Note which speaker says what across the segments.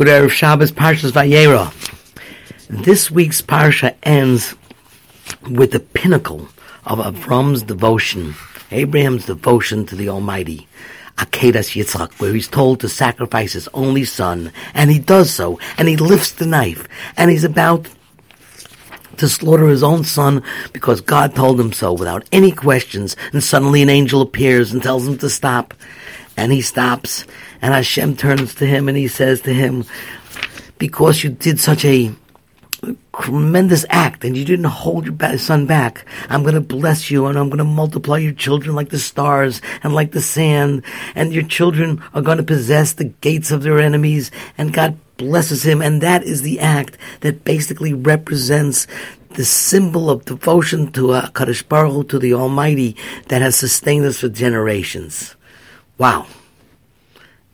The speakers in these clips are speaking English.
Speaker 1: Good Erev Shabbos, Parshas Vayera. This week's Parsha ends with the pinnacle of Avram's devotion, Abraham's devotion to the Almighty. Akedas Yitzchak, where he's told to sacrifice his only son, and he does so, and he lifts the knife, and he's about to slaughter his own son because God told him so without any questions, and suddenly an angel appears and tells him to stop, and he stops, and Hashem turns to him and he says to him, because you did such a tremendous act and you didn't hold your son back. I'm going to bless you and I'm going to multiply your children like the stars and like the sand and your children are going to possess the gates of their enemies and God blesses him and that is the act that basically represents the symbol of devotion to uh, Kadosh Baruch to the Almighty that has sustained us for generations. Wow.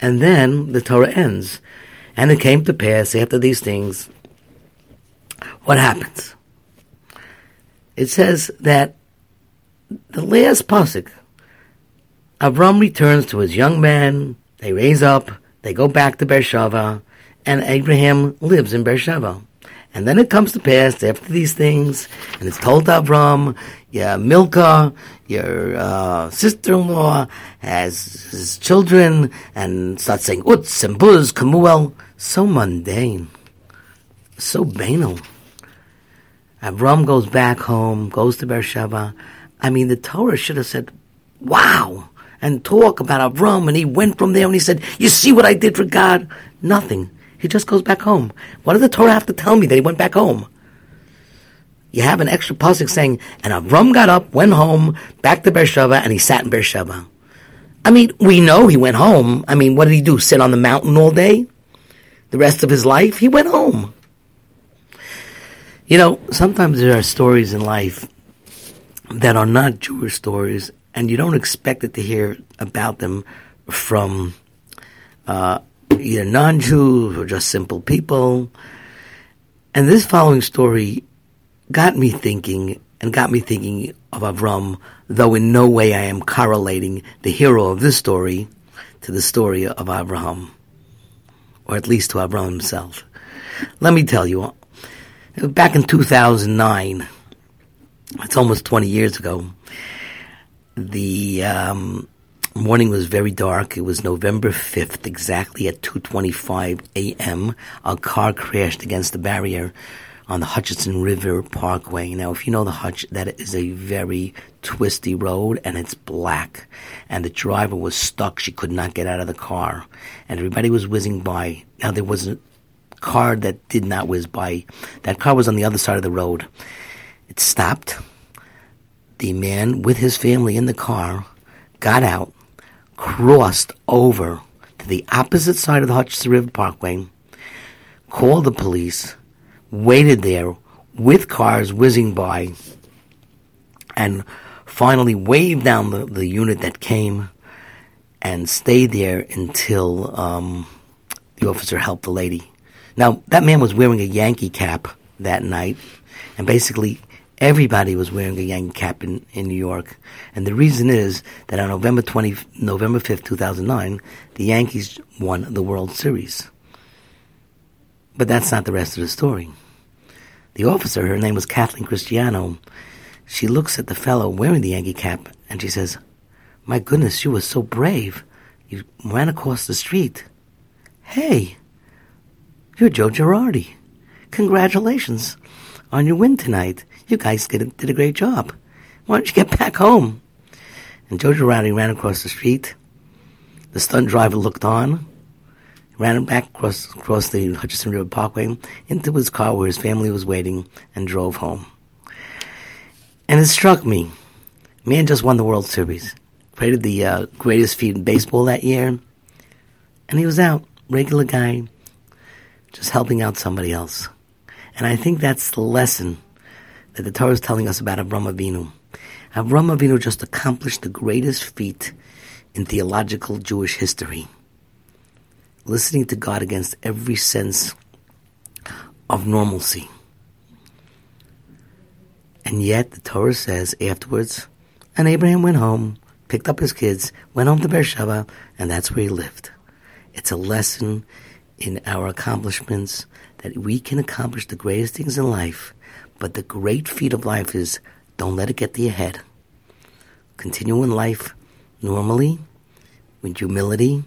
Speaker 1: And then the Torah ends. And it came to pass after these things, what happens? It says that the last pasuk, Avram returns to his young man. They raise up. They go back to Beersheba, and Abraham lives in Beersheba. And then it comes to pass after these things, and it's told to Avram, yeah, Milka, your uh, sister-in-law, has his children, and starts saying, Utz and Buz, Kemuel. So mundane. So banal. Avram goes back home, goes to Beersheba. I mean, the Torah should have said, wow, and talk about Avram, and he went from there and he said, you see what I did for God? Nothing. He just goes back home. What does the Torah have to tell me that he went back home? You have an extra pasuk saying, and Avram got up, went home, back to Beersheba, and he sat in Beersheba. I mean, we know he went home. I mean, what did he do? Sit on the mountain all day? The rest of his life? He went home. You know, sometimes there are stories in life that are not Jewish stories, and you don't expect it to hear about them from uh, either non-Jews or just simple people. And this following story got me thinking, and got me thinking of Avram, though in no way I am correlating the hero of this story to the story of Abraham, or at least to Avram himself. Let me tell you, back in 2009, it's almost 20 years ago, the um, morning was very dark. It was November 5th, exactly at 2.25 a.m. A car crashed against the barrier on the Hutchinson River Parkway. Now, if you know the Hutch, that is a very twisty road and it's black. And the driver was stuck. She could not get out of the car. And everybody was whizzing by. Now, there was a car that did not whiz by. That car was on the other side of the road. It stopped. The man with his family in the car got out, crossed over to the opposite side of the Hutchinson River Parkway, called the police, waited there with cars whizzing by, and finally waved down the, the unit that came and stayed there until um, the officer helped the lady. Now, that man was wearing a Yankee cap that night, and basically everybody was wearing a Yankee cap in, in New York. And the reason is that on November 20, November 5th, 2009, the Yankees won the World Series. But that's not the rest of the story. The officer, her name was Kathleen Cristiano, she looks at the fellow wearing the Yankee cap and she says, My goodness, you were so brave. You ran across the street. Hey, you're Joe Girardi. Congratulations on your win tonight. You guys did a, did a great job. Why don't you get back home? And Joe Girardi ran across the street. The stunt driver looked on, ran back across, across the Hutchinson River Parkway into his car where his family was waiting and drove home. And it struck me. Man just won the World Series. Created the uh, greatest feat in baseball that year. And he was out. Regular guy. Just helping out somebody else. And I think that's the lesson that the Torah is telling us about Avram Avinu. Avram Avinu just accomplished the greatest feat in theological Jewish history. Listening to God against every sense of normalcy. And yet the Torah says afterwards, and Abraham went home, picked up his kids, went home to Beersheba, and that's where he lived. It's a lesson in our accomplishments, that we can accomplish the greatest things in life, but the great feat of life is don't let it get to your head. Continue in life normally, with humility,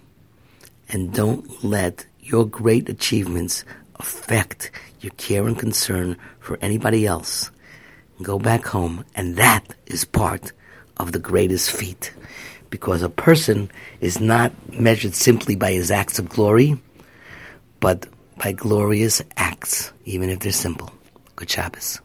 Speaker 1: and don't let your great achievements affect your care and concern for anybody else. Go back home, and that is part of the greatest feat. Because a person is not measured simply by his acts of glory, but by glorious acts, even if they're simple. Good Shabbos.